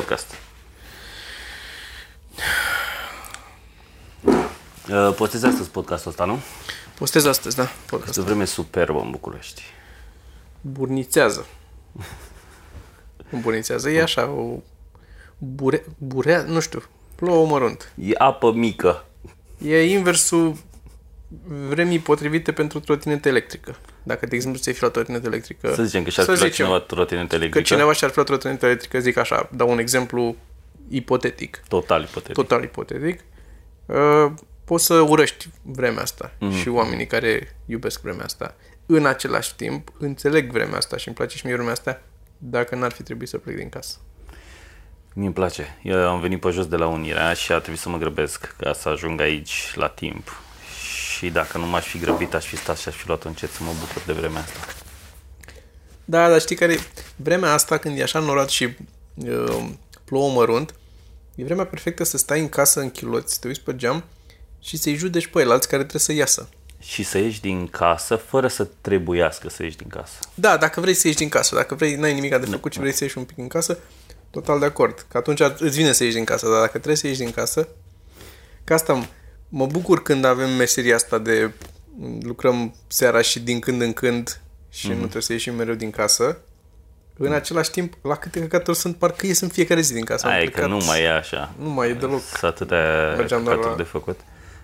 podcast. Uh, postezi astăzi podcastul ăsta, nu? Postez astăzi, da, Este podcast. o vreme superbă în București. Burnițează. Burnițează, e așa, o bure, burea, nu știu, plouă mărunt. E apă mică. E inversul vremii potrivite pentru trotinetă electrică. Dacă, de exemplu, ți-ai fi luat trotinetă electrică... Să zicem că și-ar să fi luat zicem cineva trotinetă Că electrică. cineva și-ar fi luat trotinetă electrică, zic așa, dau un exemplu ipotetic, Total ipotetic. total ipotetic, uh, poți să urăști vremea asta Mhm. mm. și oamenii care iubesc vremea asta. În același timp, înțeleg vremea asta și îmi place și mie vremea asta dacă n-ar fi trebuit să plec din casă. Mie îmi place. Eu am venit pe jos de la Unirea și a trebuit să mă grăbesc ca să ajung aici la timp. Și dacă nu m-aș fi grăbit, aș fi stat și aș fi luat încet să mă bucur de vremea asta. Da, dar știi care e? Vremea asta, când e așa norat și uh, plouă mărunt, e vremea perfectă să stai în casă în chiloți, să te uiți pe geam și să-i judeci pe el, alți care trebuie să iasă. Și să ieși din casă fără să trebuiască să ieși din casă. Da, dacă vrei să ieși din casă, dacă vrei, n-ai nimic de făcut și vrei să ieși un pic în casă, total de acord. Că atunci îți vine să ieși din casă, dar dacă trebuie să ieși din casă, că asta mă bucur când avem meseria asta de lucrăm seara și din când în când și mm-hmm. nu trebuie să ieșim mereu din casă. În același timp, la câte căcaturi sunt, parcă ies în fiecare zi din casă. Am Aia e că plecat- nu mai e așa. Nu mai e deloc. Sunt atâtea Mergeam doar căcaturi la- de făcut.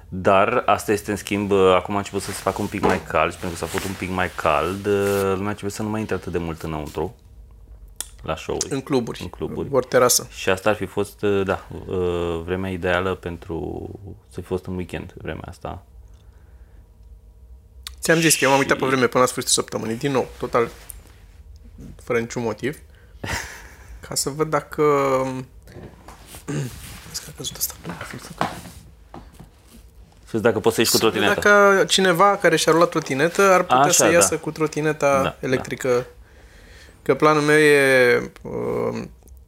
Dar asta este în schimb, acum a început să se facă un pic mai cald și pentru că s-a făcut un pic mai cald, lumea începe să nu mai intre atât de mult înăuntru la show-uri. În cluburi. În cluburi. Vor terasă. Și asta ar fi fost, da, vremea ideală pentru să fi fost un weekend, vremea asta. Ți-am zis că eu m-am uitat pe vreme până la sfârșitul săptămânii, din nou, total fără niciun motiv, ca să văd dacă... Vezi că a căzut asta. Să vezi dacă poți să ieși cu trotineta. Dacă cineva care și-a luat trotinetă ar putea Așa, să da. iasă cu trotineta Da, electrică. Că planul meu e, uh,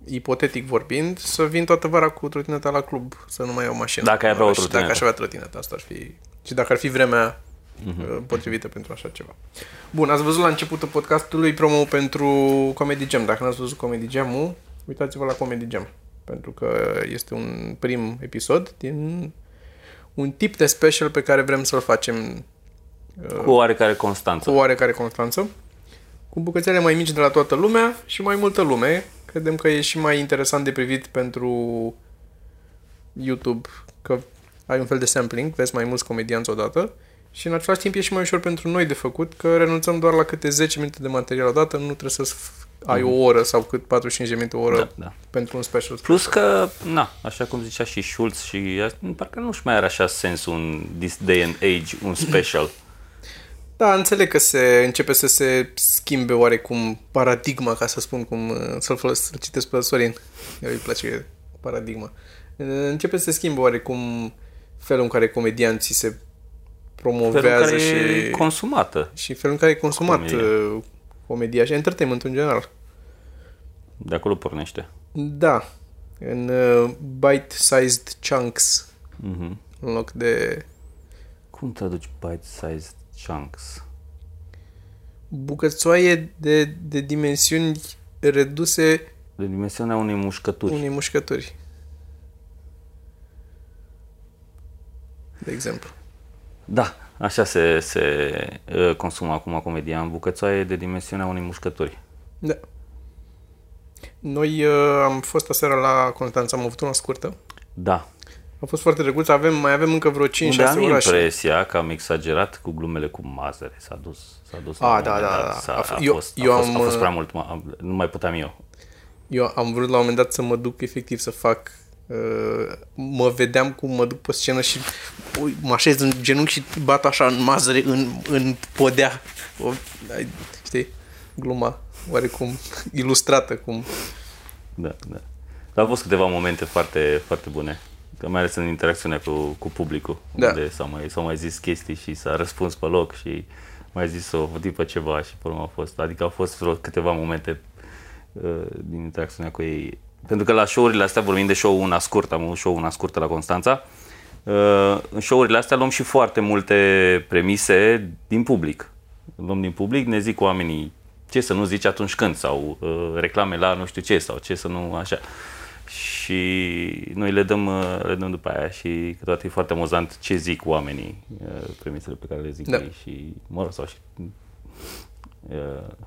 ipotetic vorbind, să vin toată vara cu trotineta la club, să nu mai iau mașină. Dacă ai avea o Și trotinetă. Dacă aș avea trotineta, asta ar fi... Și dacă ar fi vremea uh, potrivită pentru așa ceva. Bun, ați văzut la începutul podcastului promo pentru Comedy Jam. Dacă n-ați văzut Comedy Jam-ul, uitați-vă la Comedy Jam. Pentru că este un prim episod din un tip de special pe care vrem să-l facem Cu oarecare constanță. cu oarecare constanță, cu bucățele mai mici de la toată lumea și mai multă lume. Credem că e și mai interesant de privit pentru YouTube, că ai un fel de sampling, vezi mai mulți comedianți odată și în același timp e și mai ușor pentru noi de făcut, că renunțăm doar la câte 10 minute de material odată, nu trebuie să ai o oră sau cât 45 de minute, o oră Da, da. pentru un special. Plus că, na, așa cum zicea și Schulz și parcă nu-și mai are așa sens un this day and age, un special. Da, înțeleg că se începe să se schimbe oarecum paradigma, ca să spun cum, uh, să-l folos, să citesc pe Sorin. Eu îi place paradigma. Uh, Începe să se schimbe oarecum felul în care comedianții se Felul în promovează care e și, consumată. și felul în care e consumat Comedia. comedia, comedia și entertainment în general. De acolo pornește. Da, în uh, bite-sized chunks Mhm. în loc de Cum traduci bite-sized chunks? bucățoaie de, de dimensiuni reduse De dimensiunea unei mușcături. unei mușcături. De exemplu. Da, așa se, se uh, consumă acum comedia, în bucățoaie de dimensiunea unei mușcături. Da. Noi uh, am fost aseară la Constanța, am avut una scurtă. Da. A fost foarte drăguț, avem, mai avem încă vreo 5-6 Unde am orașe. impresia că am exagerat cu glumele cu mazăre. S-a dus, s-a dus. A, la un da, moment da, dat. da. S-a, A f- a, eu- fost, eu a, fost, am, a fost uh, prea mult, mă, nu mai puteam eu. Eu am vrut la un moment dat să mă duc efectiv să fac uh, mă vedeam cum mă duc pe scenă și ui, mă așez în genunchi și bat așa în mazăre, în, în podea. O, ai- știi? Gluma oarecum ilustrată, cum Da, da. Dar au fost câteva momente foarte, foarte bune. Că mai ales în interacțiunea cu, cu publicul, Da. unde s-au mai, s-au mai zis chestii și s-a răspuns pe loc și mai zis o tipă ceva și pe urmă a fost. Adică au fost vreo câteva momente uh, din interacțiunea cu ei. Pentru că la show-urile astea, vorbim de show una scurtă, am avut show una scurtă la Constanța, uh, în show-urile astea luăm și foarte multe premise din public. Luăm din public, ne zic oamenii ce să nu zici atunci când sau uh, reclame la nu știu ce sau ce să nu așa. Și noi le dăm, uh, le dăm după aia și câteodată e foarte amuzant ce zic oamenii, uh, premisele pe care le zic Da. ei și, mă rog, sau și uh,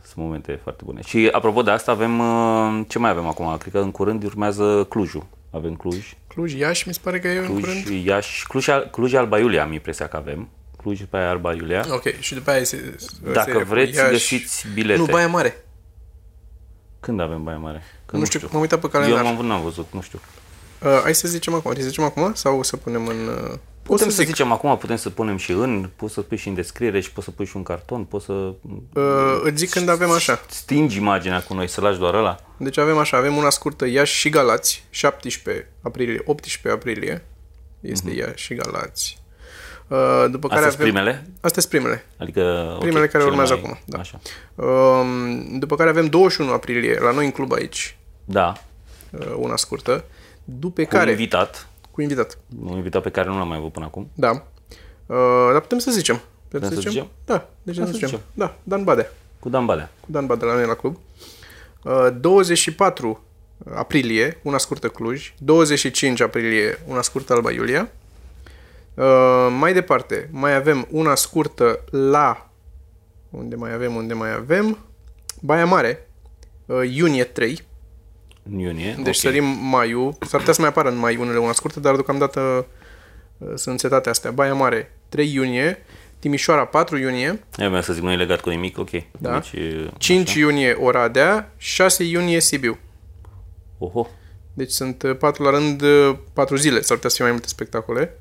sunt momente foarte bune. Și apropo de asta, avem, uh, ce mai avem acum? Cred că în curând urmează Clujul. Avem Cluj, Cluj, Iași, mi se pare că e în Cluj, curând. Iași, Cluj, Cluj Alba Iulia am impresia că avem. Cluj după aia Alba Iulia. Ok, și după aia se, Dacă seria cu vreți, Iași. găsiți bilete. Nu, Baia Mare. Când avem Baia Mare? Că Nu știu, m-am uitat pe Eu calendar. m-am, n-am văzut, nu știu. Uh, hai să zicem acum. Să zicem acum sau să punem în... Uh... O Putem să să zic. zicem acum, putem să punem și în, poți să pui și în descriere și poți să pui și un carton, poți să Uh, îți zic când avem așa. stingi imaginea cu noi, să lași doar ăla. Deci avem așa, avem una scurtă Iași și Galați, 17 aprilie, 18 aprilie. Este Iași și Galați. Uh, după care Astea avem... sunt primele? Astea sunt primele. Adică, ok, Primele care cele urmează mai- acum, da. Așa. Um, după care avem 21 aprilie, la noi în club aici, Da, uh, una scurtă. După cu care... un invitat, Cu invitat. un invitat pe care nu l-am mai avut până acum. Da. Uh, dar putem să zicem. Putem să zicem? Da, deci să să zicem. zicem. Da, Dan Badea. Cu Dan Balea. Cu Dan Badea la noi la club. Uh, 24 aprilie, una scurtă Cluj. 25 aprilie, una scurtă Alba Iulia. Uh, mai departe, mai avem una scurtă la... Unde mai avem, unde mai avem? Baia Mare, uh, iunie 3. În iunie. Deci ok. sărim maiul. S-ar putea să mai apară în mai unele una scurtă, dar deocamdată uh, sunt setate astea. Baia Mare, 3 iunie. Timișoara, 4 iunie. Eu vreau să zic, nu e legat cu nimic, ok. Da. Deci, 5 iunie, Oradea. 6 iunie, Sibiu. oho, Deci sunt uh, patru la rând, uh, patru zile. S-ar putea să fie mai multe spectacole.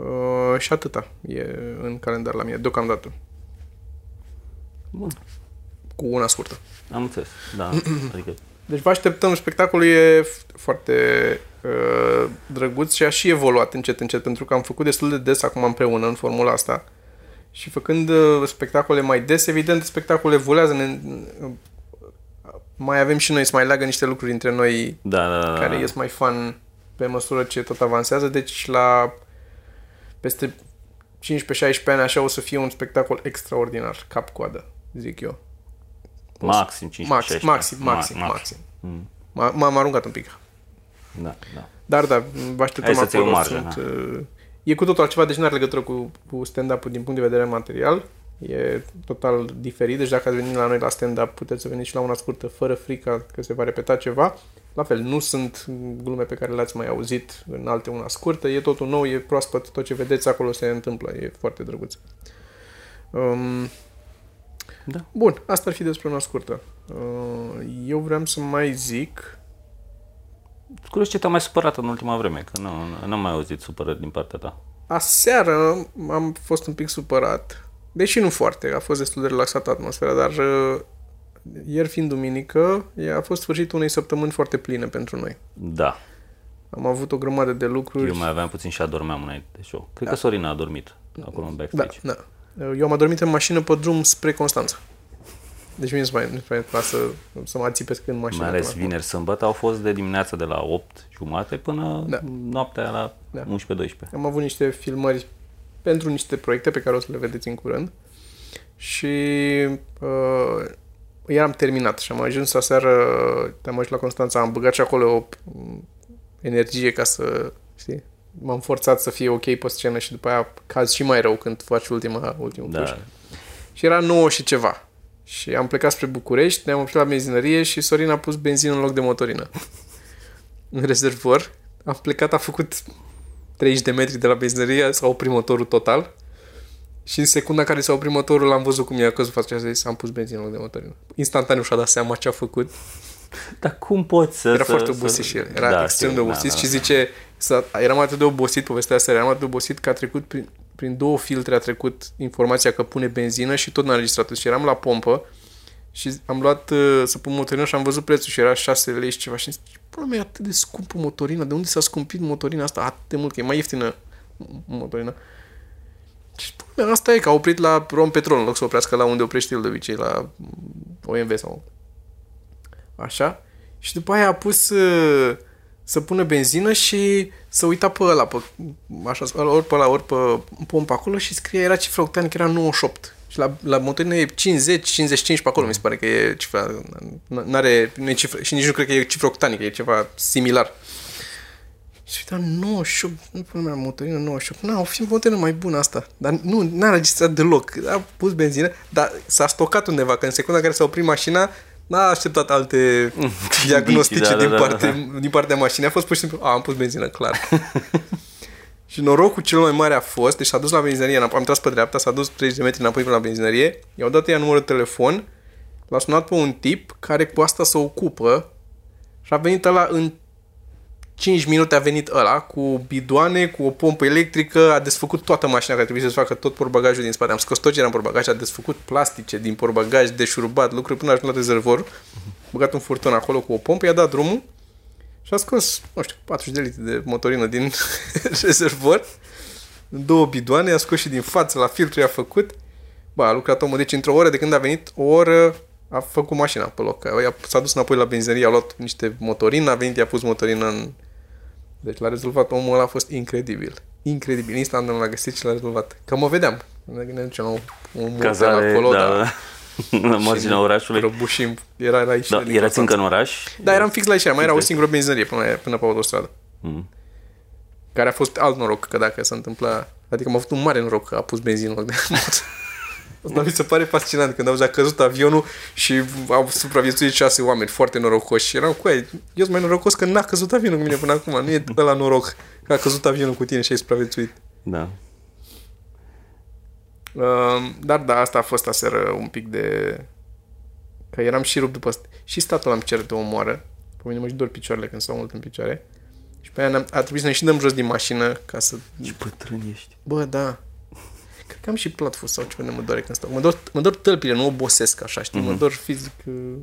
Uh, și atâta e în calendar la mine, deocamdată. bun, Cu una scurtă. am înțeles, da, adică, Deci vă așteptăm, spectacolul e f- foarte uh, drăguț și a și evoluat încet, încet, pentru că am făcut destul de des acum împreună în formula asta. Și făcând uh, spectacole mai des, evident, spectacolul evoluează. Ne, uh, mai avem și noi să mai leagă niște lucruri între noi da, da, da, da. care ies mai fun pe măsură ce tot avansează. Deci la peste 15-16 ani așa o să fie un spectacol extraordinar, cap-coadă, zic eu. maxim 15 Maxim, maxim, maxim, maxim. M- M-am aruncat un pic. Da, da. Dar da, vă așteptăm Hai să-ți iei o acolo. marjă, Sunt, uh, e cu totul altceva, deci nu are legătură cu, cu stand-up-ul din punct de vedere material. E total diferit, deci dacă ați venit la noi la stand-up, puteți să veniți și la una scurtă, fără frica că se va repeta ceva. La fel, nu sunt glume pe care le-ați mai auzit în alte una scurtă, e totul nou, e proaspăt, tot ce vedeți acolo se întâmplă, e foarte drăguț. Um, Da. Bun, asta ar fi despre una scurtă. Uh, eu vreau să mai zic... Curios ce te-a mai supărat în ultima vreme, că nu, nu am mai auzit supărări din partea ta. Aseară am fost un pic supărat, deși nu foarte, a fost destul de relaxată atmosfera, dar uh, ieri fiind duminică, e- a fost sfârșitul unei săptămâni foarte pline pentru noi. Da, Am avut o grămadă de lucruri. eu mai aveam puțin și adormeam înainte de show. Cred că Sorina a dormit acolo în Da, backstage. da. Eu am adormit în mașină pe drum spre Constanța. Deci mie nu mai, nu mai place să, să mă țipesc în mașină. Mai ales până vineri, sămbătă au fost de dimineața de la 8 jumate până Da. noaptea la Da. 11-12. Am avut niște filmări pentru niște proiecte pe care o să le vedeți în curând și uh, eram terminat și am ajuns aseară, am ajuns la Constanța, am băgat și acolo o mm, energie ca să, știi, m-am forțat să fie ok pe scenă și după aia caz și mai rău când faci ultima, ultimul push. Da, Și era 9 și ceva. Și am plecat spre București, ne-am oprit la benzinărie și Sorin a pus benzină în loc de motorină. în rezervor. Am plecat, a făcut 30 de metri de la benzinărie, s-a oprit motorul total. Și în secunda care s-a oprit motorul, l-am văzut cum i-a căzut fața și a zis, am pus benzină în loc de motorină. Instantaneu și-a dat seama ce a făcut. Dar cum poți să... Era să, foarte să- obosit și el. Era Da, extrem de știu, obosit da, și da, zice, s-a, eram atât de obosit, povestea asta, eram atât de obosit că a trecut prin, prin două filtre, a trecut informația că pune benzină și tot n-a înregistrat Și eram la pompă și am luat uh, să pun motorină și am văzut prețul și era 6 lei și ceva și am zis, ce pula mea e atât de scumpă motorina? De unde s-a scumpit motorina asta atât de mult? Că e mai ieftină motorina. Și pula mea, asta e că a oprit la Rom Petrol în loc să oprească la unde oprește el de obicei, la OMV sau Așa. Și după aia a pus uh, să pună benzină și să uita pe ăla, pe, așa, ori pe ăla, ori pe pompa acolo și scrie, era cifra octani, că era 98. Și Și la, la motorină e 50, 55 pe acolo, mi se pare că e cifra, n-are, nu e cifra, și nici nu cred că e cifra octanică, e ceva similar. Și uita, 98, nu până mea, motorină 98, nu, o fi motorină mai bună asta. Dar nu, n-a registrat deloc. A pus benzină, dar s-a stocat undeva, că în secunda în care s-a oprit mașina, n-a așteptat alte diagnostice da, da, din, da, parte, din partea mașinii. A fost pur și simplu, a, am pus benzină, clar. și norocul cel mai mare a fost, deci s-a dus la benzinărie, am tras pe dreapta, s-a dus 30 de metri înapoi până la benzinărie, i-au dat ea numărul de telefon, l-a sunat pe un tip care cu asta se ocupă și a venit ăla în 5 minute a venit ăla cu bidoane, cu o pompă electrică, a desfăcut toată mașina care trebuie să facă tot porbagajul din spate. Am scos tot ce era în porbagaj, a desfăcut plastice din porbagaj, deșurubat, lucruri până a ajuns la rezervor, băgat un furton acolo cu o pompă, i-a dat drumul și a scos, nu știu, 40 de litri de motorină din rezervor, două bidoane, a scos și din față, la filtru i-a făcut. Ba, a lucrat omul, deci într-o oră de când a venit, o oră a făcut mașina pe loc. S-a dus înapoi la benzinărie, a luat niște motorină, a venit, i-a pus motorină în deci l-a rezolvat, omul ăla a fost incredibil. Incredibil. Instant l-a găsit și l-a rezolvat. Că mă vedeam. Ne duceam la un Cazare, acolo, da, da. la marginea orașului. Răbușim. Era la Da, erați încă în oraș? Da, eram fix la ieșire. Mai era o singură benzinărie până, până pe autostradă. Mm. Care a fost alt noroc, că dacă se întâmpla... Adică am avut un mare noroc că a pus benzină în loc de Asta mi se pare fascinant când auzi a căzut avionul și au supraviețuit șase oameni foarte norocoși. Și eram cu ei, eu sunt mai norocos că n-a căzut avionul cu mine până acum. Nu e la noroc că a căzut avionul cu tine și ai supraviețuit. Da. Uh, dar da, asta a fost aseră un pic de... Că eram și rupt după... Și statul am cer de o moară. Pe mine mă și dor picioarele când stau mult în picioare. Și pe aia a trebuit să ne și dăm jos din mașină ca să... Ce bătrân ești. Bă, da. Cred că am și platfus sau ceva de mă doare când stau. Mă dor, mă dor tălpile, nu obosesc așa, știi? Mm-hmm. Mă dor fizic... Uh,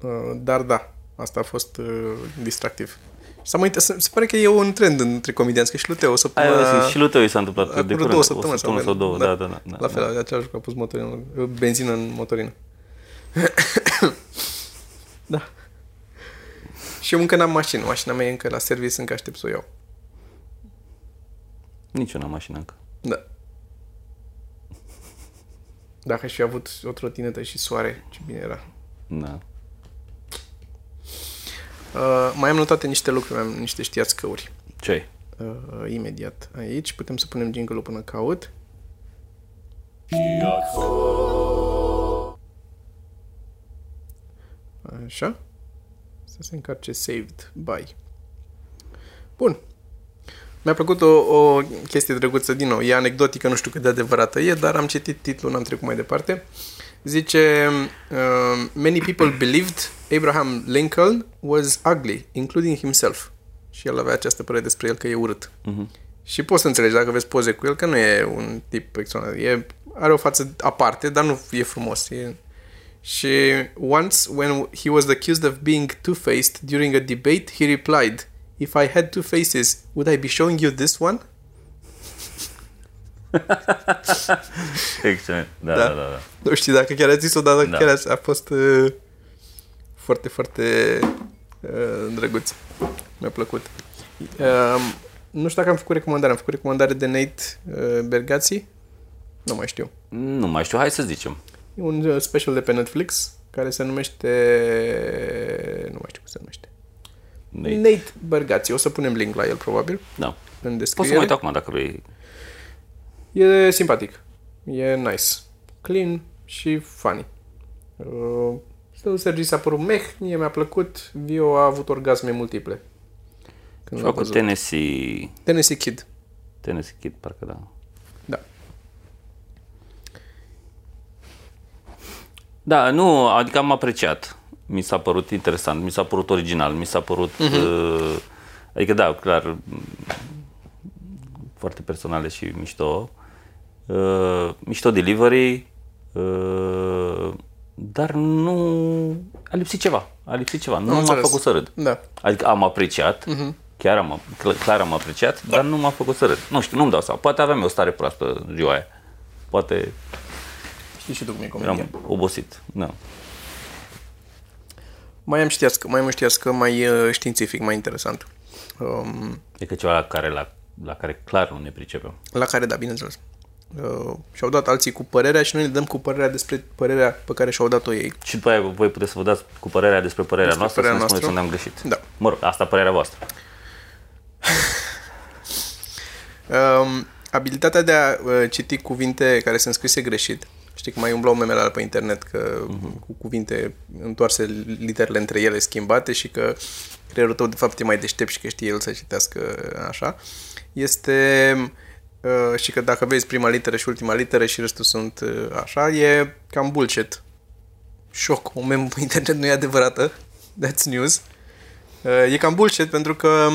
uh, dar da, asta a fost uh, distractiv. S-a mai, se, se pare că e un trend între comedianți, că și lui Teo o săptămână... Aia, și lui Teo i s-a întâmplat de curând. două săptămâni. O săptămână sau două, da, da, da. da la fel, da. același lucru a pus motorină, benzină în motorină. da. Și eu încă n-am mașină. Mașina mea e încă la service, încă aștept să o iau. Nici eu n-am mașină încă. Da. Dacă aș fi avut o trotinetă și soare, ce bine era. Da. Uh, mai am notate niște lucruri, mai am niște știați căuri. ce Uh, imediat aici. Putem să punem jingle-ul până caut. Așa. Să se încarce saved by. Bun. Mi-a plăcut o, o chestie drăguță, din nou, e anecdotică, nu știu cât de adevărată e, dar am citit titlul, n-am trecut mai departe. Zice, uh, many people believed Abraham Lincoln was ugly, including himself. Și el avea această părere despre el că e urât. Uh-huh. Și poți să înțelegi dacă vezi poze cu el că nu e un tip extraordinar. E, are o față aparte, dar nu e frumos. E... Și once, when he was accused of being two-faced during a debate, he replied, If I had two faces, would I be showing you this one? Excelent. Da, Da. da, da. da. Nu știu dacă chiar a zis-o, dar Da. da. chiar a, a fost uh, foarte, foarte uh, drăguț. Mi-a plăcut. Uh, nu știu dacă am făcut recomandare. Am făcut recomandare de Nate uh, Bergați. Nu mai știu. Nu mai știu, hai să zicem. E un uh, special de pe Netflix care se numește... Nu mai știu cum se numește. Nate. Nate Bergați. O să punem link la el, probabil, Da. în Poți să mă descriere. uit acum dacă vrei. E simpatic. E nice. Clean și funny. Uh, Stă Sergi s-a părut meh, mie mi-a plăcut, Vio a avut orgasme multiple. Când Și l-a cu văzut. Tennessee... Tennessee Kid. Tennessee Kid, parcă da. Da. Da, nu, adică am apreciat. Mi s-a părut interesant, mi s-a părut original, mi s-a părut... Uh, adică da, clar, m, foarte personale și mișto. Uh, mișto delivery, uh, dar nu... A lipsit ceva, a lipsit ceva. Nu m-a înțeles. făcut să râd. Da. Adică am apreciat, chiar am, cl- clar am apreciat, dar nu m-a făcut să râd. Nu știu, nu-mi dau seama. Poate aveam eu o stare proastă în ziua aia. Poate Știi și tu cum e comedia. eram obosit. Da. Mai am știați, mai am știați că mai uh, științific, mai interesant. Um, E că ceva la care, la, la care clar nu ne pricepem. la care, da, bineînțeles. uh, și-au dat alții cu părerea și noi ne dăm cu părerea despre părerea pe care și-au dat-o ei. Și după aia voi puteți să vă dați cu părerea despre părerea Despre noastră părerea să ne spuneți unde noastră. am greșit. Da. Mă rog, asta părerea voastră. Um, abilitatea de a uh, citi cuvinte care sunt scrise greșit. Știi că mai umblau memele alea pe internet că uh-huh. cu cuvinte întoarse literele între ele schimbate și că creierul tău de fapt e mai deștept și că știe el să citească așa. Este uh, și că dacă vezi prima literă și ultima literă și restul sunt uh, așa, e cam bullshit. Șoc, un mem pe internet nu e adevărată. That's news. Uh, e cam bullshit pentru că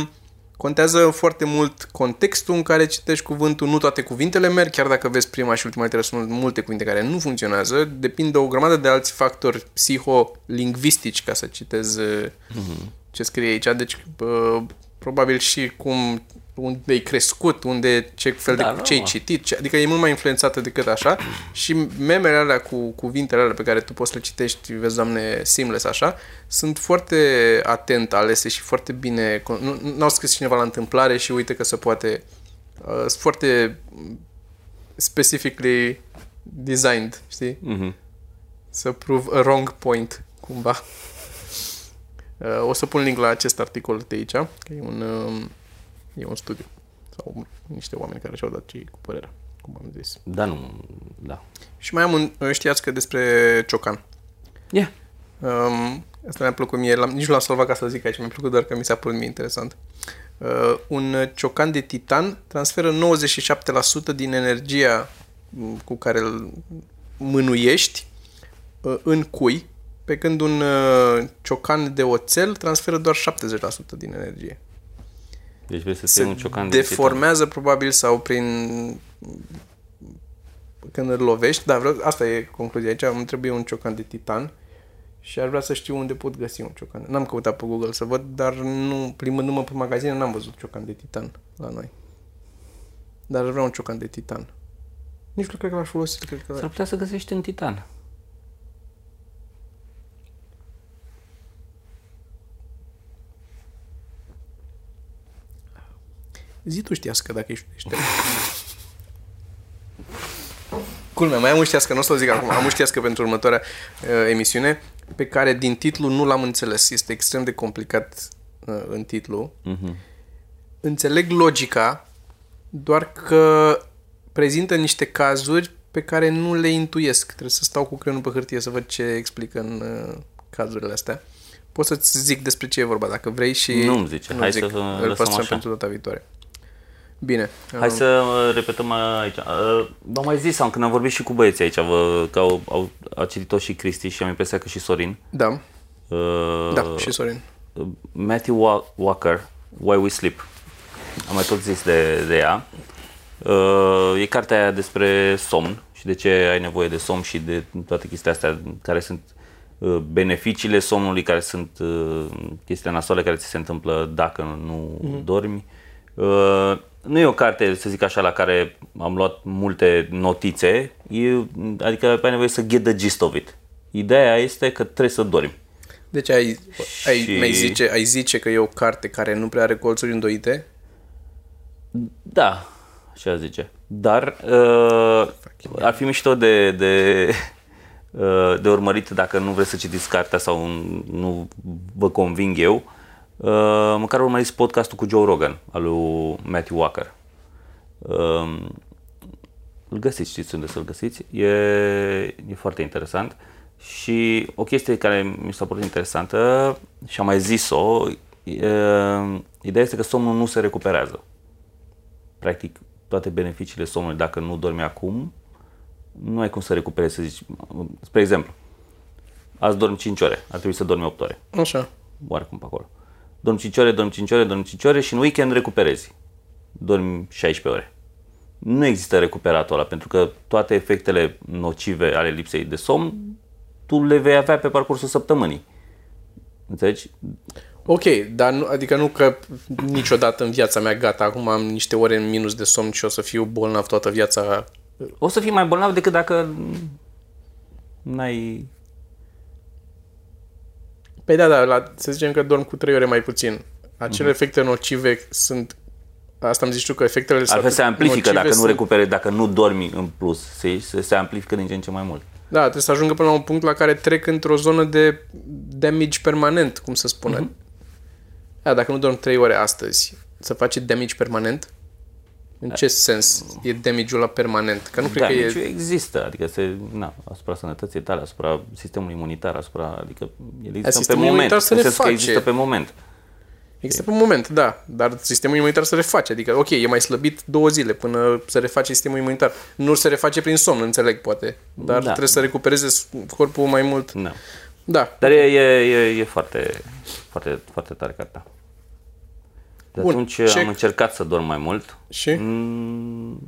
contează foarte mult contextul în care citești cuvântul. Nu toate cuvintele merg, chiar dacă vezi prima și ultima literă sunt multe cuvinte care nu funcționează. Depinde de o grămadă de alți factori psiholingvistici ca să citez uh-huh. ce scrie aici. Deci, uh, probabil și cum unde ai crescut, unde ce fel Da, de da, ce ai mă. citit, ce, adică e mult mai influențată decât așa și memele alea cu cuvintele alea pe care tu poți să le citești, vezi, doamne, seamless așa, sunt foarte atent alese și foarte bine, nu n-au scris cineva la întâmplare și uite că se poate, uh, sunt foarte specifically designed, știi? Mhm. Să prove a wrong point, cumva. Uh, o să pun link la acest articol de aici, că e un, uh, e un studiu sau niște oameni care și-au dat cei cu părerea, cum am zis. Da, nu, da. Și mai am un, știați că despre Ciocan. Yeah. Um, asta mi-a plăcut mie, l-am, nici nu l-am salvat ca să zic aici, mi-a plăcut doar că mi s-a părut mie interesant. Uh, un ciocan de titan transferă 97% din energia m, cu care îl mânuiești uh, în cui, pe când un uh, ciocan de oțel transferă doar 70% din energie. Deci vrei să Se fie un ciocan de deformează probabil sau prin când îl lovești, dar vreau, asta e concluzia aici, îmi trebuie un ciocan de titan și ar vrea să știu unde pot găsi un ciocan. N-am căutat pe Google să văd, dar nu, plimbându-mă pe magazine, n-am văzut ciocan de titan la noi. Dar vreau un ciocan de titan. Nici nu cred că l-aș folosi, cred că S-ar putea să găsești în titan. Zi tu știască dacă ești deștept. Culmea, mai am un știască, nu o să-l zic acum, am un știască pentru următoarea uh, emisiune, pe care din titlu nu l-am înțeles. Este extrem de complicat uh, în titlu. Mhm. Înțeleg logica, doar că prezintă niște cazuri pe care nu le intuiesc. Trebuie să stau cu creionul pe hârtie să văd ce explică în uh, cazurile astea. Pot să-ți zic despre ce e vorba, dacă vrei și... Nu-mi zice. Hai zic. să Îl lăsăm păstrăm așa. pentru data viitoare. Bine. Hai Um, să uh, repetăm aici. Uh, V-am mai zis, am, când am vorbit și cu băieții aici, vă, că au, au, a citit-o și Cristi și am impresia că și Sorin. Da, Uh, da, și Sorin. Matthew Wa- Walker, Why We Sleep. Am mai tot zis de, de ea. Uh, e cartea aia despre somn și de ce ai nevoie de somn și de toate chestiile astea care sunt uh, beneficiile somnului, care sunt uh, chestiile nasoale care ți se întâmplă dacă nu mm-hmm. dormi. Uh, nu e o carte, să zic așa, la care am luat multe notițe, e, adică ai nevoie să get the gist of it. Ideea este că trebuie să dormi. Deci ai, ai, Și- mai zice, ai zice că e o carte care nu prea are colțuri îndoite? Da, așa zice. Dar uh, ar fi mișto de, de, uh, de urmărit dacă nu vreți să citiți cartea sau nu vă conving eu. Uh, măcar urmăriți podcastul cu Joe Rogan al lui Matthew Walker. Uh, îl găsiți, știți unde să-l găsiți. E, e foarte interesant. Și o chestie care mi s-a părut interesantă și am mai zis-o, e, ideea este că somnul nu se recuperează practic toate beneficiile somnului dacă nu dormi acum, nu ai cum să recuperezi, să zici, spre exemplu, azi dormi 5 ore, ar trebui să dormi 8 ore, Așa. oarecum pe acolo. Dormi 5 ore, dormi 5 ore, dormi 5 ore și în weekend recuperezi. Dormi 16 ore. Nu există recuperatul ăla, pentru că toate efectele nocive ale lipsei de somn, tu le vei avea pe parcursul săptămânii. Înțelegi? Ok, dar nu, adică nu că niciodată în viața mea gata, acum am niște ore în minus de somn și o să fiu bolnav toată viața. O să fii mai bolnav decât dacă n-ai Păi da, da, la, să zicem că dorm cu 3 ore mai puțin. Acele Mhm. efecte nocive sunt Asta am zis tu că efectele sunt Altfel se atât amplifică nocive dacă nu sunt- recupere, dacă nu dormi în plus. Se, se, se amplifică din ce în ce mai mult. Da, trebuie să ajungă până la un punct la care trec într-o zonă de damage permanent, cum să spună. Mhm. Mm-hmm. Da, dacă nu dorm 3 ore astăzi, să faci damage permanent? În ce sens e damage-ul la permanent? Că nu cred Da, că deci e... există, adică se, na, asupra sănătății tale, asupra sistemului imunitar, asupra, adică el există pe sistemul moment, imunitar se în sens că reface. există pe moment. Există pe un moment, da, dar sistemul imunitar se reface. Adică, ok, e mai slăbit două zile până se reface sistemul imunitar. Nu se reface prin somn, înțeleg, poate. Dar Da. trebuie să recupereze corpul mai mult. Da. Da, Dar e, e, e, e foarte, foarte, foarte tare cartea. De Bun, atunci ce- am încercat să dorm mai mult. și Mm,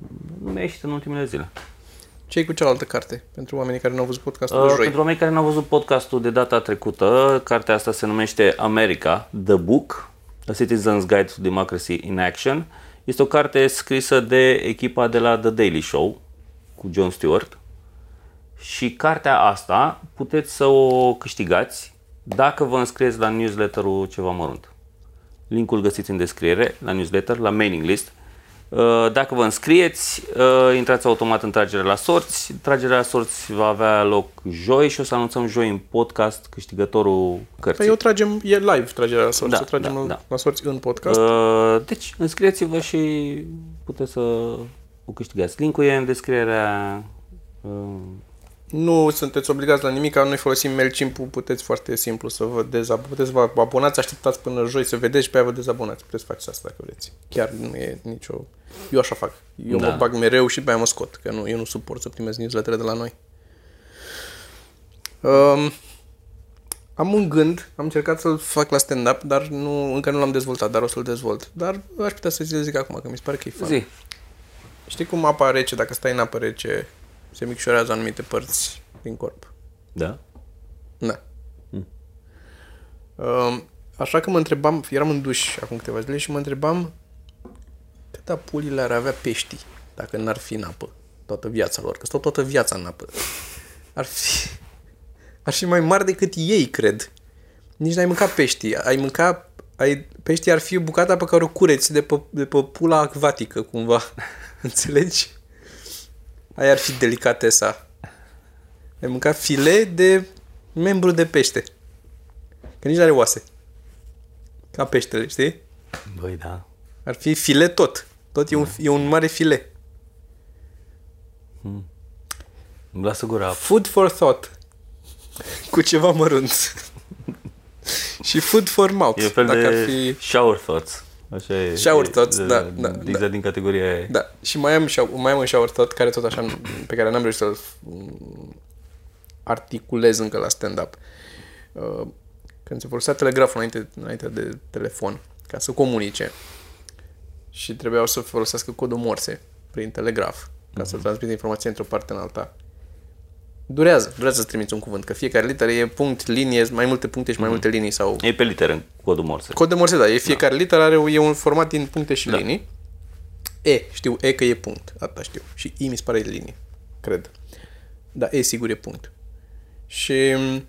Nu mi-a ieșit în ultimele zile. ce cu cealaltă carte? Pentru oamenii care nu au văzut podcastul Uh, de joi. pentru oamenii care nu au văzut podcastul de data trecută, cartea asta se numește America, The Book, A Citizen's Guide to Democracy in Action. Este o carte scrisă de echipa de la The Daily Show cu Jon Stewart. Și cartea asta puteți să o câștigați dacă vă înscrieți la newsletterul Ceva Mărunt. Linkul găsiți în descriere, la newsletter, la mailing list. Uh, Dacă vă înscrieți, uh, intrați automat în tragerea la sorți. Tragerea la sorți va avea loc joi și o să anunțăm joi în podcast câștigătorul cărții. Păi eu tragem, e live tragerea la sorți, Da, să tragem da, la- da. la sorți în podcast. Uh, Deci, înscrieți-vă și puteți să o câștigați. Linkul e în descrierea uh, Nu sunteți obligați la nimic, noi folosim MailChimp-ul, puteți foarte simplu să vă dezabonați, puteți să vă abonați, așteptați până joi să vedeți și pe aia vă dezabonați. Puteți face asta dacă vreți. Chiar nu e nicio... Eu așa fac. Eu Da. mă bag mereu și pe aia mă scot, că nu, eu nu suport să primesc newsletter de la noi. Um, am un gând, am încercat să-l fac la stand-up, dar nu, încă nu l-am dezvoltat, dar o să-l dezvolt. Dar aș putea să ți zic acum, că mi se pare că e fun. zi. Știi cum apa rece, dacă stai în apă rece, se micșorează anumite părți din corp? Da? Da. Um, așa că mă întrebam, eram în duș acum câteva zile și mă întrebam câte pulile ar avea peștii dacă n-ar fi în apă toată viața lor, că stau toată viața în apă. Ar fi, ar fi mai mari decât ei, cred. Nici n-ai mâncat peștii. Ai mânca, ai, peștii ar fi bucata pe care o cureți de pe, de pe pula acvatică, cumva. Înțelegi? Aia ar fi delicatesa. Ai mâncat file de membru de pește. Că nici nu are oase. Ca peștele, știi? Băi, da. Ar fi file tot. Tot e un, e un mare file. Îmi lasă gura apă. Food for thought. Cu ceva mărunt. și food for mouth. E un fel dacă de ar fi... shower thoughts. Așa e. Shower e- thoughts, de- da, da, Exact da. din categoria aia. Da, și mai am, și- mai am un shower thought care tot așa, pe care n-am reușit să-l mm, articulez încă la stand-up. Uh, Când se folosea telegraful înainte, înainte de telefon, ca să comunice, și trebuiau să folosească codul morse prin telegraf, ca să transmită informația într-o parte în alta. Durează, durează să trimiți un cuvânt, că fiecare literă e punct, linie, mai multe puncte și mai multe linii sau E pe literă în codul morse. Cod de morse, da. E fiecare da. literă are e un format din puncte și Da. linii. E, știu E că e punct. Asta știu. Și I mi se pare e linie. Cred. Da, E sigur e punct. Și uh,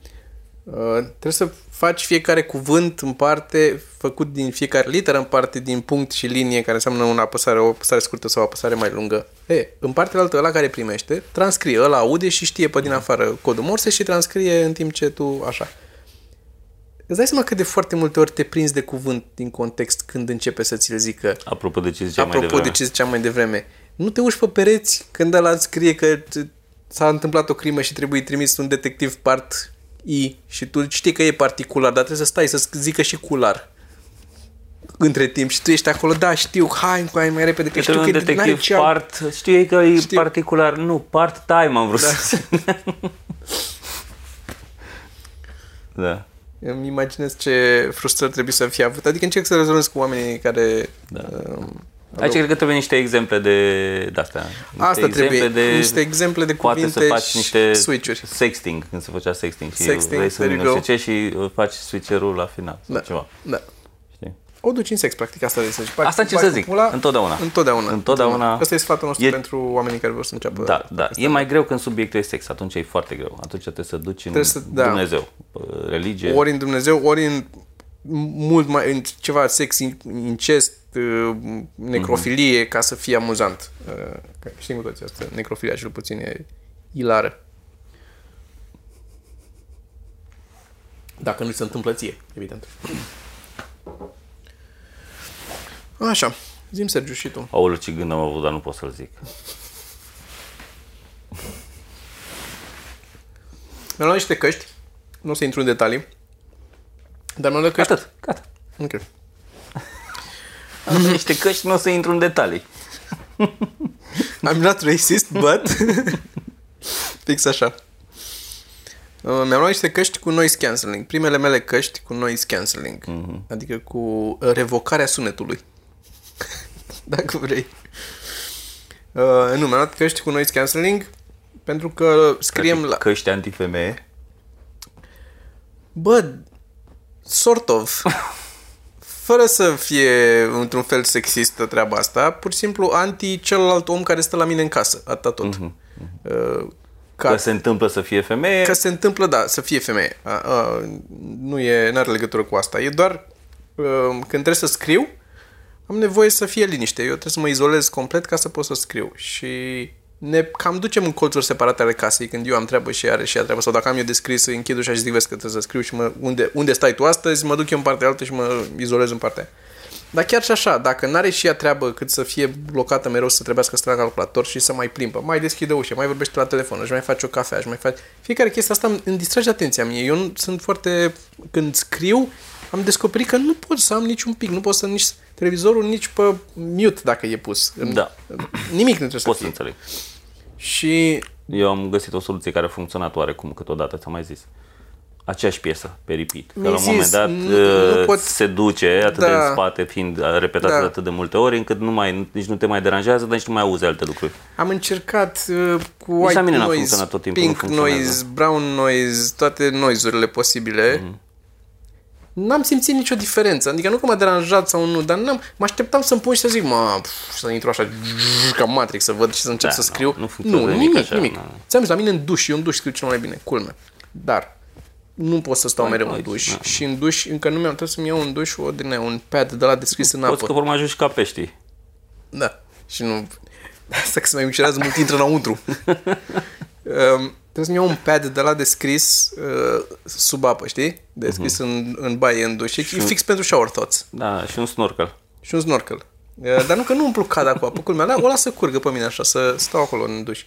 trebuie să faci fiecare cuvânt în parte, făcut din fiecare literă în parte din punct și linie, care înseamnă una apăsare, o apăsare scurtă sau o apăsare mai lungă. E, în partea altă, ăla care primește, transcrie, ăla aude și știe pe din afară codul morse și transcrie în timp ce tu, așa. Îți dai seama că de foarte multe ori te prinzi de cuvânt din context când începe să ți-l zică Apropo de ce ziceam mai Apropo devreme. de ce ziceam mai devreme, nu te uși pe pereți când ăla îți scrie că t- s-a întâmplat o crimă și trebuie trimis un detectiv part I și tu știi că e particular, dar trebuie să stai să zică și cular între timp și tu ești acolo, da, știu, hai, hai mai repede, că Că știu trebuie că un n-are detectiv ce am- part, știu ei că e Știu. particular, nu, part-time am vrut Da. să Da. Îmi imaginez ce frustrări trebuie să fie avut. Adică încerc să rezolvez cu oamenii care... Da. Um, Aici cred că trebuie niște exemple de, de astea. Niște Asta trebuie, exemple de, niște exemple de Poate cuvinte să faci și niște switch-uri. sexting, când se făcea sexting și Sexting, vrei să there you nu știu go. ce și uh, faci switcherul la final sau da, ceva. da. Știi? O duci în sex, practic, asta de să zici. Asta ce să zic, întotdeauna. Întotdeauna. Întotdeauna. Asta e sfatul nostru E- pentru oamenii care vor să înceapă. Da, da. E mai greu când subiectul e sex, atunci e foarte greu. Atunci trebuie să duci în Trebuie să- da. Dumnezeu, uh, religie. Ori în Dumnezeu, ori în mult mai, în ceva sex, incest, uh, necrofilie, ca să fie amuzant. Uh, că știm cu toții asta, necrofilia cel puțin e ilară. Dacă nu se întâmplă ție, evident. Așa. Zim, Sergiu, și tu. Aoleu, ce gând am avut, dar nu pot să-l zic. Mi-am luat niște căști. Nu o să intru în detalii. Dar mi-am luat căști. Atât, gata. Ok. Am niște căști, nu o să intru în detalii. I'm not racist, but... Fix așa. Uh, mi-am luat niște căști cu noise cancelling. Primele mele căști cu noise cancelling. Mm-hmm. Adică cu uh, revocarea sunetului. Dacă vrei. Uh, nu, mi-am luat căști cu noise cancelling pentru că scriem la... Căști antifemeie. Bă, sort of. Fără să fie într-un fel sexistă treaba asta, pur și simplu anti celălalt om care stă la mine în casă, atâta tot. Mm-hmm. Uh, ca, că se întâmplă să fie femeie. Că se întâmplă, da, să fie femeie. A, a, nu e, are legătură cu asta. E doar uh, când trebuie să scriu, am nevoie să fie liniște. Eu trebuie să mă izolez complet ca să pot să scriu. Și ne cam ducem în colțuri separate ale casei când eu am treabă și are și ea treabă. Sau dacă am eu descris, închid ușa și zic, vezi că trebuie să scriu și mă, unde, unde stai tu astăzi, mă duc eu în partea altă și mă izolez în partea aia. Dar chiar și așa, dacă n-are și ea treabă cât să fie blocată mereu să trebuiască să tragă calculator și să mai plimbă, mai deschide ușa, mai vorbește la telefon, își mai face o cafea, își mai face... Fiecare chestie asta îmi distrage atenția mie. Eu nu, sunt foarte... Când scriu, am descoperit că nu pot să am niciun pic, nu pot să nici televizorul nici pe mute dacă e pus. Da. Nimic nu trebuie să Pot fie. să înțeleg. Și Eu am găsit o soluție care a funcționat oarecum câteodată, ți-am mai zis. Aceeași piesă, pe repeat. Că Mi-ai la un moment zis, dat nu- nu uh, pot- se duce atât Da. de în spate, fiind repetat Da. de atât de multe ori, încât nu mai, nici nu te mai deranjează, dar nici nu mai auzi alte lucruri. am încercat uh, cu Nici la white mine n-a noise, funcționat tot timpul, nu pink funcționează. noise, brown noise, toate noise-urile posibile. Mhm. N-am simțit nicio diferență. Adică nu că m-a deranjat sau nu, dar n-am, mă așteptam să-mi pun și să zic, mă, pf, să intru așa ca Matrix, să văd și să încep Da, să nu, scriu. nu funcționează nu nimic nimic, așa, nimic. nu. Ți-am zis, la mine în duș, eu în duș scriu cel mai bine, culme. Dar nu pot să stau mereu în aici, duș da. și în duș încă nu mi-am trebuie să-mi iau în duș o din aia, un pad de la descris în Poți apă. că vor mai ajungi ca peștii. Da. Și nu... Asta că se mai micșorează mult, intră înăuntru. um, trebuie să-mi iau un pad de la descris uh, sub apă, știi? Descris uh-huh. în, în baie, în duș. E fix pentru shower thoughts. Da, și un snorkel. Și un snorkel. Uh, dar nu că nu umplu cada cu apă, culmea, dar o las să curgă pe mine așa, să stau acolo în duș.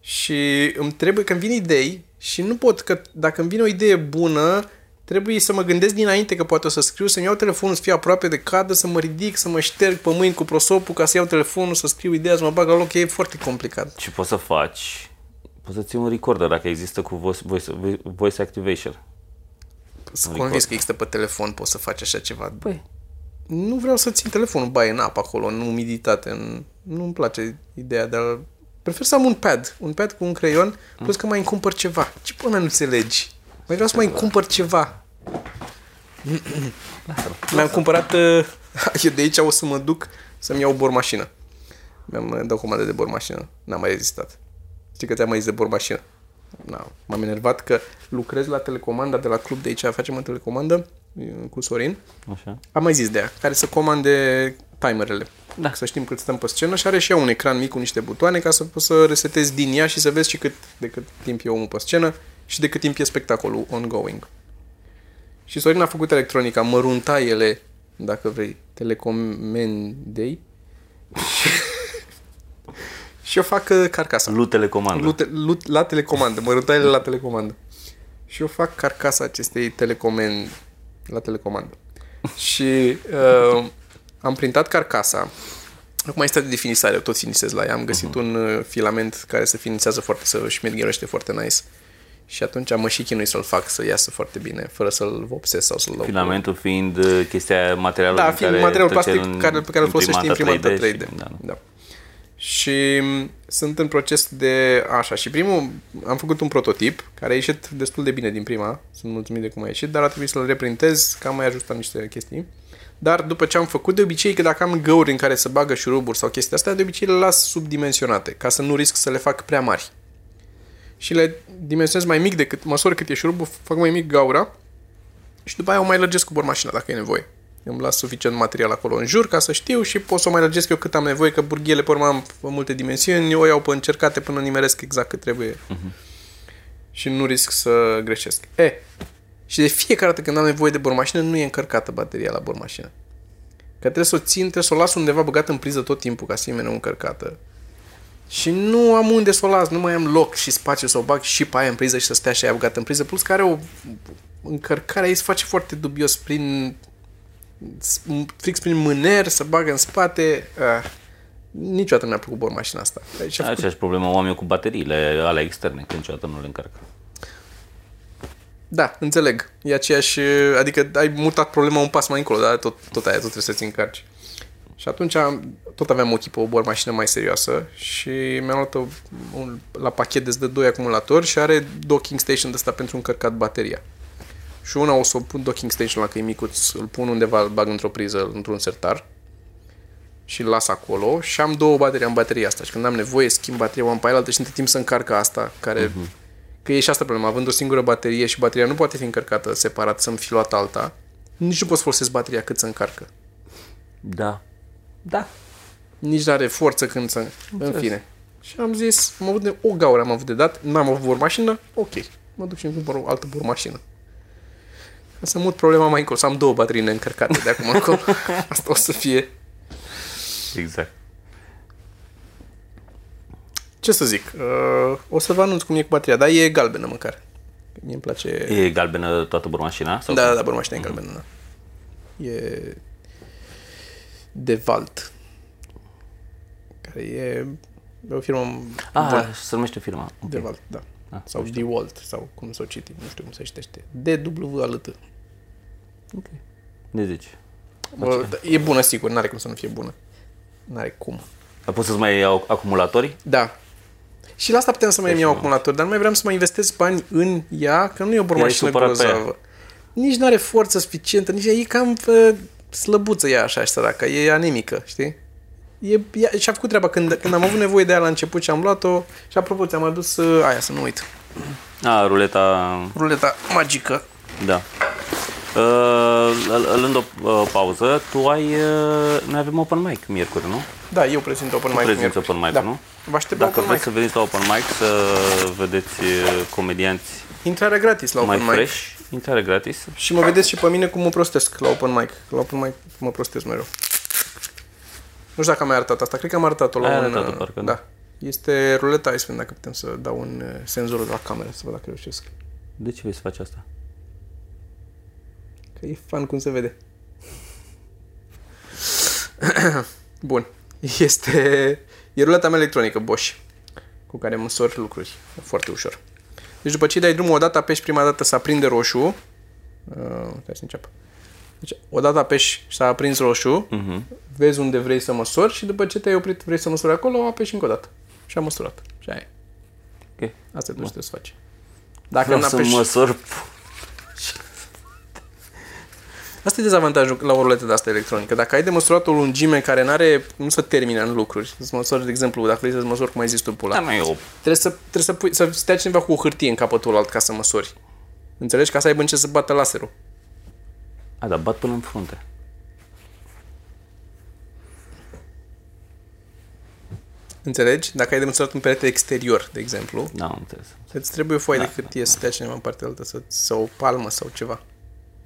Și îmi trebuie, când vin idei, și nu pot, că dacă îmi vine o idee bună, trebuie să mă gândesc dinainte că poate o să scriu, să-mi iau telefonul, să fie aproape de cadă, să mă ridic, să mă șterg pe mâini cu prosopul ca să iau telefonul, să scriu ideea, să mă bag la loc, e foarte complicat. Și poți să faci, poți să ții un recorder dacă există cu voice, voice, voice activation. Sunt convins că există pe telefon, poți să faci așa ceva. Păi, Nu vreau să țin telefonul baie în apă acolo, în umiditate. În... Nu-mi place ideea de a... Prefer să am un pad, un pad cu un creion, plus că mai îmi cumpăr ceva. Ce până nu înțelegi? Mai vreau să mai cumpăr ceva. Mi-am cumpărat... Uh, eu de aici o să mă duc să-mi iau o bormașină. Mi-am uh, dat comandă de bormașină. N-am mai rezistat. Știi că ți-am mai zis de bormașină? Na, m-am enervat că lucrez la telecomanda de la club de aici, facem o telecomandă uh, cu Sorin. așa. Am mai zis de ea, care să comande timerele. Da. Să știm cât stăm pe scenă și are și ea un ecran mic cu niște butoane ca să poți să resetezi din ea și să vezi și cât, de cât timp e omul pe scenă și de cât timp e spectacolul ongoing. Și Sorin a făcut electronica, măruntaiele, dacă vrei, telecomandei. și eu fac uh, carcasa. Lu telecomandă. Lu- lu- la telecomandă, măruntaiele la telecomandă. Și eu fac carcasa acestei telecomen la telecomandă. și uh, am printat carcasa. Acum este de finisare, eu tot finisez la ea. Am găsit uh-huh. un uh, filament care se finisează foarte, să șmirgherește foarte nice. Și atunci am și chinui să-l fac să iasă foarte bine, fără să-l vopsesc sau să-l dau cu- Filamentul fiind uh, chestia, materialul da, din fiind care materialul trece plastic în care, pe care îl folosești în imprimanta 3D. 3D. și- da. da, da. Da. Și m, sunt în proces de așa. Și primul, am făcut un prototip care a ieșit destul de bine din prima. Sunt mulțumit de cum a ieșit, dar a trebuit să-l reprintez, că am mai ajustat niște chestii. Dar după ce am făcut, de obicei, că dacă am găuri în care să bagă șuruburi sau chestii astea, de obicei le las subdimensionate, ca să nu risc să le fac prea mari. Și le dimensionez mai mic decât, măsori cât e șurubul, fac mai mic gaura și după aia o mai lărgesc cu bormașina dacă e nevoie. Îmi las suficient material acolo în jur ca să știu și pot să o mai lărgesc eu cât am nevoie, că burghele pe urmă am pe multe dimensiuni, eu o iau pe încercate până nimeresc exact cât trebuie. Uh-huh. Și nu risc să greșesc. E, și de fiecare dată când am nevoie de bormașină, nu e încărcată bateria la bormașină. Că trebuie să o țin, trebuie să o las undeva băgat în priză tot timpul ca să fie mereu încărcată. Și nu am unde să o las, nu mai am loc și spațiu să o bag și pe aia în priză și să stea și aia băgată în priză. Plus că are o încărcare aici se face foarte dubios prin fix prin mâner, să bagă în spate. Ah, niciodată nu mi-a plăcut bormașina asta. Deci a făcut... Aceeași problemă oamenii cu bateriile ale externe, că niciodată nu le încarcă. Da, înțeleg. E aceeași, adică ai mutat problema un pas mai încolo, dar tot, tot aia, tot trebuie să-ți încarci. Și atunci tot aveam ochii pe o bormașină mai serioasă și mi-am luat o, un, la pachet de doi acumulatori și are docking station de asta pentru încărcat bateria. Și una o să o pun docking station la că e micuț, îl pun undeva, îl bag într-o priză, într-un sertar și îl las acolo și am două baterii în bateria asta și când am nevoie schimb bateria, o am pe aia și între timp să încarcă asta care... Uh-huh. Că e și asta problema, având o singură baterie și bateria nu poate fi încărcată separat, să-mi fi luat alta, nici nu pot să folosesc bateria cât să încarcă. Da. Da. Nici nu are forță când să... Înțeles. În fine. Și am zis, am avut de, o gaură am avut de dat, n-am avut mașină, ok. Mă duc și îmi cumpăr o altă mașină. Ca să mut problema mai încolo, să am două baterii încărcate de acum încolo. Asta o să fie. Exact. Ce să zic? Uh, o să vă anunț cum e cu bateria, dar e galbenă măcar. Mie îmi place... E galbenă toată burmașina? Sau da, da, da, burmașina mm-hmm. e galbenă, da. E de Valt. Care e o firmă... Ah, bună. se numește firma. Okay. De Valt, da. Ah, sau De Walt, sau cum să o citi, nu știu cum se citește. D-W a T. Ok. De zici. Bă, e bună, sigur, n-are cum să nu fie bună. N-are cum. Dar poți să-ți mai iau acumulatori? Da. Și la asta putem să mai deci iau acumulatori, dar nu mai vreau să mai investesc bani în ea, că nu e o bormașină grozavă. Nici nu are forță suficientă, nici e cam uh, slăbuță ea așa, săraca, e anemică, știi? E, e, și-a făcut treaba când, când am avut nevoie de ea la început și am luat-o și apropo, ți-am adus uh, aia, să nu uit. A, ruleta... Ruleta magică. Da. Uh, luând o uh, pauză, tu ai... Uh, noi avem open mic miercuri, nu? Da, eu prezint open mic prezinți open mic, da. nu? Vă aștept Dacă open vreți mic. să veniți la open mic, să vedeți uh, comedianți Intrare gratis la open mai mic. fresh, intrare gratis. Și mă vedeți și pe mine cum mă prostesc la open mic. La open mic mă prostesc mereu. Nu știu dacă am mai arătat asta, cred că am arătat-o la Ai un... arătat-o, parcă, da. da. Este ruleta Icewind, dacă putem să dau un uh, senzor la cameră, să văd dacă reușesc. De ce vrei să faci asta? Că e fan cum se vede. Bun. Este... E ruleta mea electronică, Bosch, cu care măsori lucruri. E foarte ușor. Deci după ce dai drumul, odată apeși prima dată să aprinde roșu. Uh, hai să înceapă. Deci, odată apeși și s-a aprins roșu, uh-huh. vezi unde vrei să măsori și după ce te-ai oprit, vrei să măsori acolo, apeși încă o dată. Și am măsurat. Și aia e. Ok. Asta e tot ce trebuie să faci. Dacă Vreau să apeși... măsor Asta e dezavantajul la o ruletă de asta electronică. Dacă ai de măsurat o lungime care n-are, nu se termină în lucruri, să măsori, de exemplu, dacă vrei să măsori cum ai zis tu pula, da, eu. trebuie să, trebuie să, pui, să stea cineva cu o hârtie în capătul alt ca să măsori. Înțelegi? Ca să aibă în ce să bată laserul. A, da, bat până în frunte. Înțelegi? Dacă ai de măsurat un perete exterior, de exemplu, da, am înțeles. îți trebuie o foaie da, de hârtie da, să stea cineva în partea altă, să, sau o palmă sau ceva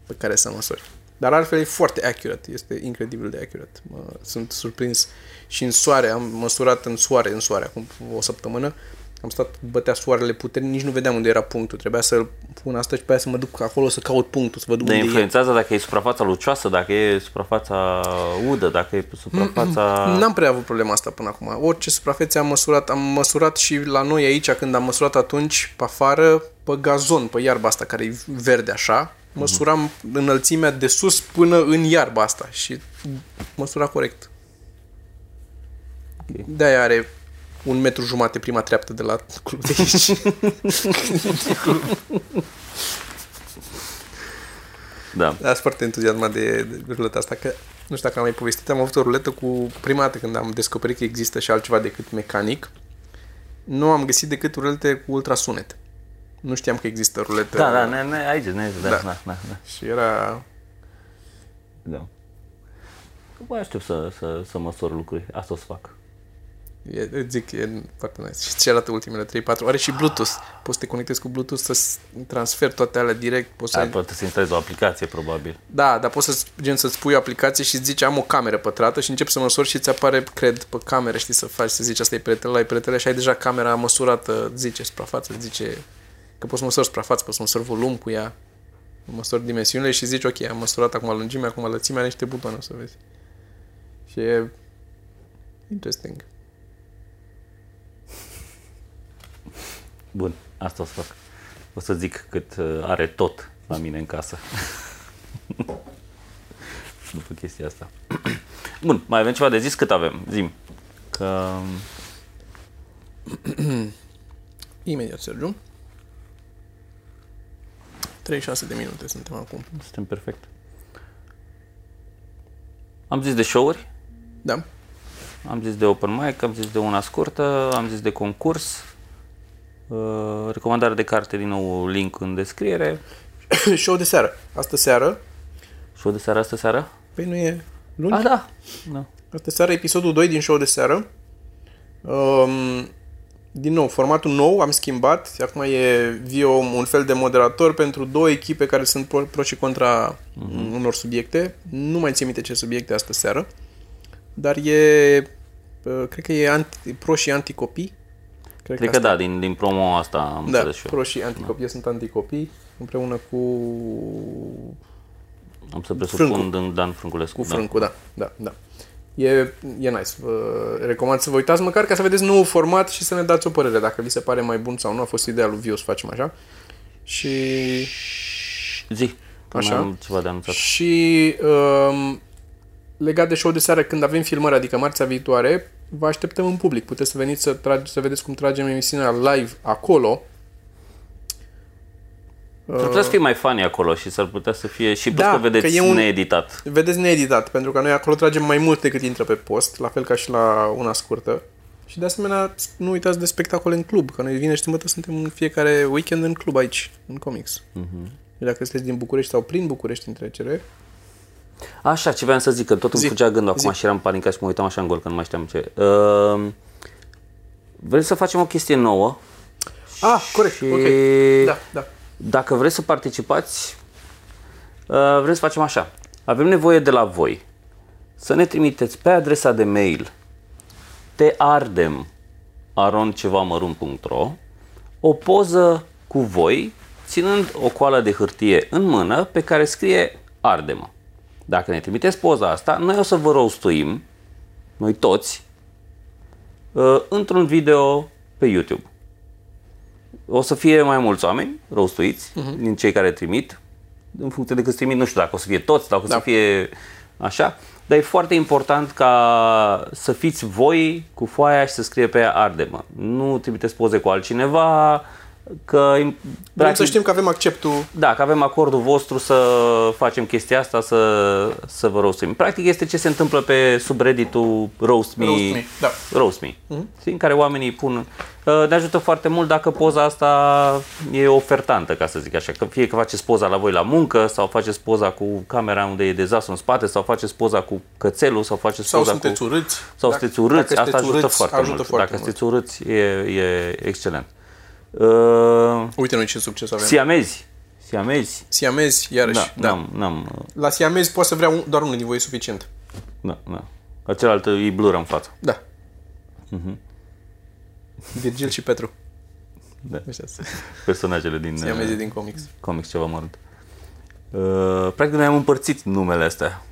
pe care să măsori. Dar altfel e foarte accurate, este incredibil de accurate. Mă, sunt surprins și în soare, am măsurat în soare, în soare, acum o săptămână, am stat, bătea soarele puternic, nici nu vedeam unde era punctul. Trebuia să-l pun asta și pe aia să mă duc acolo să caut punctul, să văd unde influențează e. dacă e suprafața lucioasă, dacă e suprafața udă, dacă e suprafața... N-am prea avut problema asta până acum. Orice suprafețe am măsurat, am măsurat și la noi aici, când am măsurat atunci, pe afară, pe gazon, pe iarba asta care e verde așa, măsuram înălțimea de sus până în iarba asta și măsura corect. Okay. De-aia are un metru jumate prima treaptă de la club de aici. da. Dar sunt foarte entuziasmat de, de ruleta asta, că nu știu dacă am mai povestit, am avut o ruletă cu prima dată când am descoperit că există și altceva decât mecanic. Nu am găsit decât rulete cu ultrasunet. Nu știam că există ruletă. Da, da, ne, ne, aici, ne, da, Da. da, da, da, Și era... da. Bă, aștept să, să, să măsor lucruri. Asta o să fac. E, îți zic, e foarte nice. Și ce arată ultimele 3-4? Are și Bluetooth. Poți să te conectezi cu Bluetooth să transferi toate alea direct. Poți să Ai ai... poate să instalezi o aplicație, probabil. Da, dar poți să gen să-ți pui o aplicație și îți zici am o cameră pătrată și începi să măsori și îți apare, cred, pe cameră, știi, să faci, să zici asta e pretele, ăla e pretele și ai deja camera măsurată, îți zice suprafață, îți zice că poți să măsori suprafață, poți să măsori volum cu ea, măsori dimensiunile și zici ok, am măsurat acum lungimea, acum lățimea, are niște butoane, o să vezi. Și e interesting. Bun, asta o să fac. O să zic cât uh, are tot la mine în casă. După chestia asta. Bun, mai avem ceva de zis? Cât avem? Zim. Că... Imediat, Sergiu. 36 de minute suntem acum. Suntem perfect. Am zis de show-uri, Da. am zis de open mic, am zis de una scurtă, am zis de concurs, uh, recomandare de carte, din nou link în descriere. Show de seară. Astă seară. Show de seară, astă seară? Păi nu e luni? Ah, da. da. Astă seară, episodul 2 din show de seară. Um, din nou, formatul nou, am schimbat. Acum e Vio un fel de moderator pentru două echipe care sunt pro, pro și contra uh-huh. unor subiecte. Nu mai țin minte ce subiecte astă seară. Dar e, uh, cred că e anti, pro și anticopii. Cred, Cred că da, din, din promo asta am Da, înțeles și eu. pro și anticopii. Eu sunt anticopii împreună cu, Am să presupun Frâncu. din Dan Frânculescu. cu Frâncu, da, da, da. E, e nice. Vă recomand să vă uitați măcar ca să vedeți nou format și să ne dați o părere dacă vi se pare mai bun sau nu. A fost ideea lui Vio să facem așa. Și, Da. Zi, că Așa. mai am ceva de anunțat. și um, legat de show de seară, când avem filmări, adică marțea viitoare, vă așteptăm în public. Puteți să veniți să, trage, să vedeți cum tragem emisiunea live acolo. S-ar putea să fie mai funny acolo și s-ar putea să fie și Da, da, că vedeți că e un- needitat. Vedeți needitat, pentru că noi acolo tragem mai mult decât intră pe post, la fel ca și la una scurtă. Și de asemenea, nu uitați de spectacole în club, că noi vine și sâmbătă suntem în fiecare weekend în club aici, în comics. Uh-huh. Dacă sunteți din București sau prin București în trecere, Așa, ce vreau să zic, că tot îmi Zi. fugea gândul acum Zi. și eram panicat și mă uitam așa în gol, că nu mai știam ce. Uh, vrem să facem o chestie nouă. Ah, corect, Și- ok. Da, da. Dacă vreți să participați, uh, vrem să facem așa. Avem nevoie de la voi să ne trimiteți pe adresa de mail teardem aroncevamărunt.ro o poză cu voi ținând o coală de hârtie în mână pe care scrie ardemă. Dacă ne trimiteți poza asta, noi o să vă rostuim, noi toți, uh, într-un video pe YouTube. O să fie mai mulți oameni rostuiți uh-huh. din cei care trimit, în funcție de cât trimit, nu știu dacă o să fie toți, dacă o Da. să fie așa, dar e foarte important ca să fiți voi cu foaia și să scrie pe ea ardemă. Nu trimiteți poze cu altcineva, că Vrem să știm că avem acceptul da, că avem acordul vostru să facem chestia asta, să, să vă roastim. Practic este ce se întâmplă pe subredditul Roast Me, Roast Me, da. Roast Me uh-huh. în care oamenii pun... uh, Ne ajută foarte mult dacă poza asta e ofertantă, ca să zic așa. Că fie că faceți poza la voi la muncă, sau faceți poza cu camera unde e dezastru în spate, sau faceți poza cu cățelul, sau faceți sau poza sunteți cu... urâți. Sau Dacă- sunteți urâți, dacă asta sunteți ajută urâți, foarte ajută mult. Foarte dacă mult. sunteți urâți, e, e excelent. Uh, Uite noi ce succes avem. siamezi. Siamezi. Siamezi, iarăși. Da, Da. N-am, n-am, uh, La siamezi poate să vrea un, doar unul din voi e suficient. da, da. La celălalt îi blură în față. Da. Virgil și Petru. Da. Ăștia sunt Personajele din siamezii uh, din comics. comics ceva mărunt. Uh, practic noi am împărțit numele astea.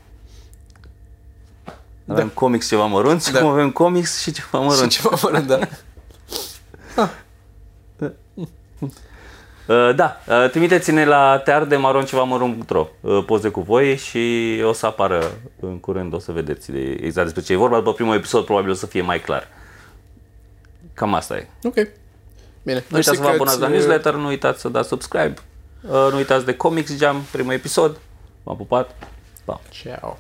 Avem comics ceva mărunt și Da. acum avem comics și ceva Și mărunt. ceva mărunt, da. Uh, da, uh, trimiteți-ne la teardemaroncevamărunt.ro uh, poze cu voi și o să apară în curând, o să vedeți de, exact despre ce e vorba. După primul episod probabil o să fie mai clar. Cam asta e. Ok. Bine. Nu uitați să vă abonați la newsletter, nu uitați să dați subscribe, uh, nu uitați de Comics Jam, primul episod. V-am pupat. Pa! Ciao.